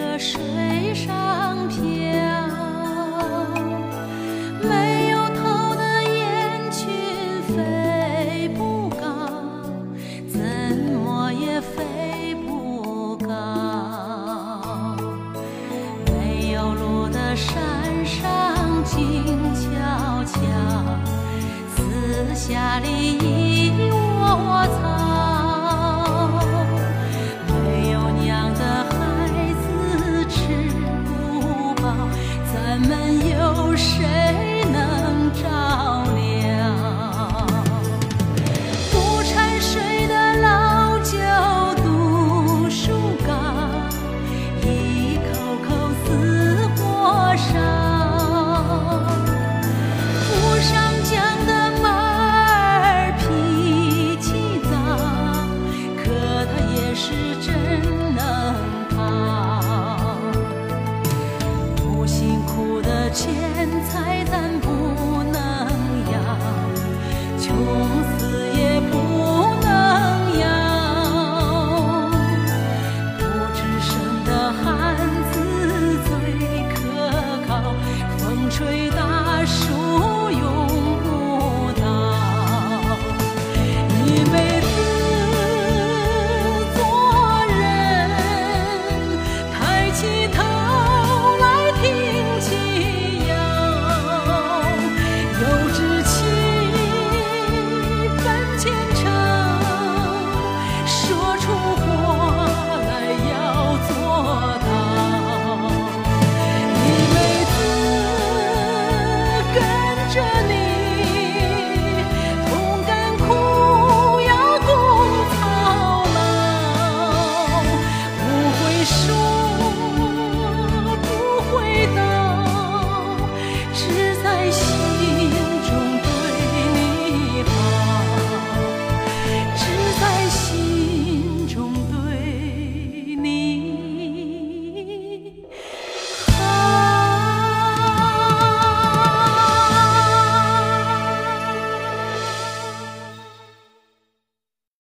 着水上漂，没有头的雁群飞不高，怎么也飞不高，没有路的山上静悄悄，四下里。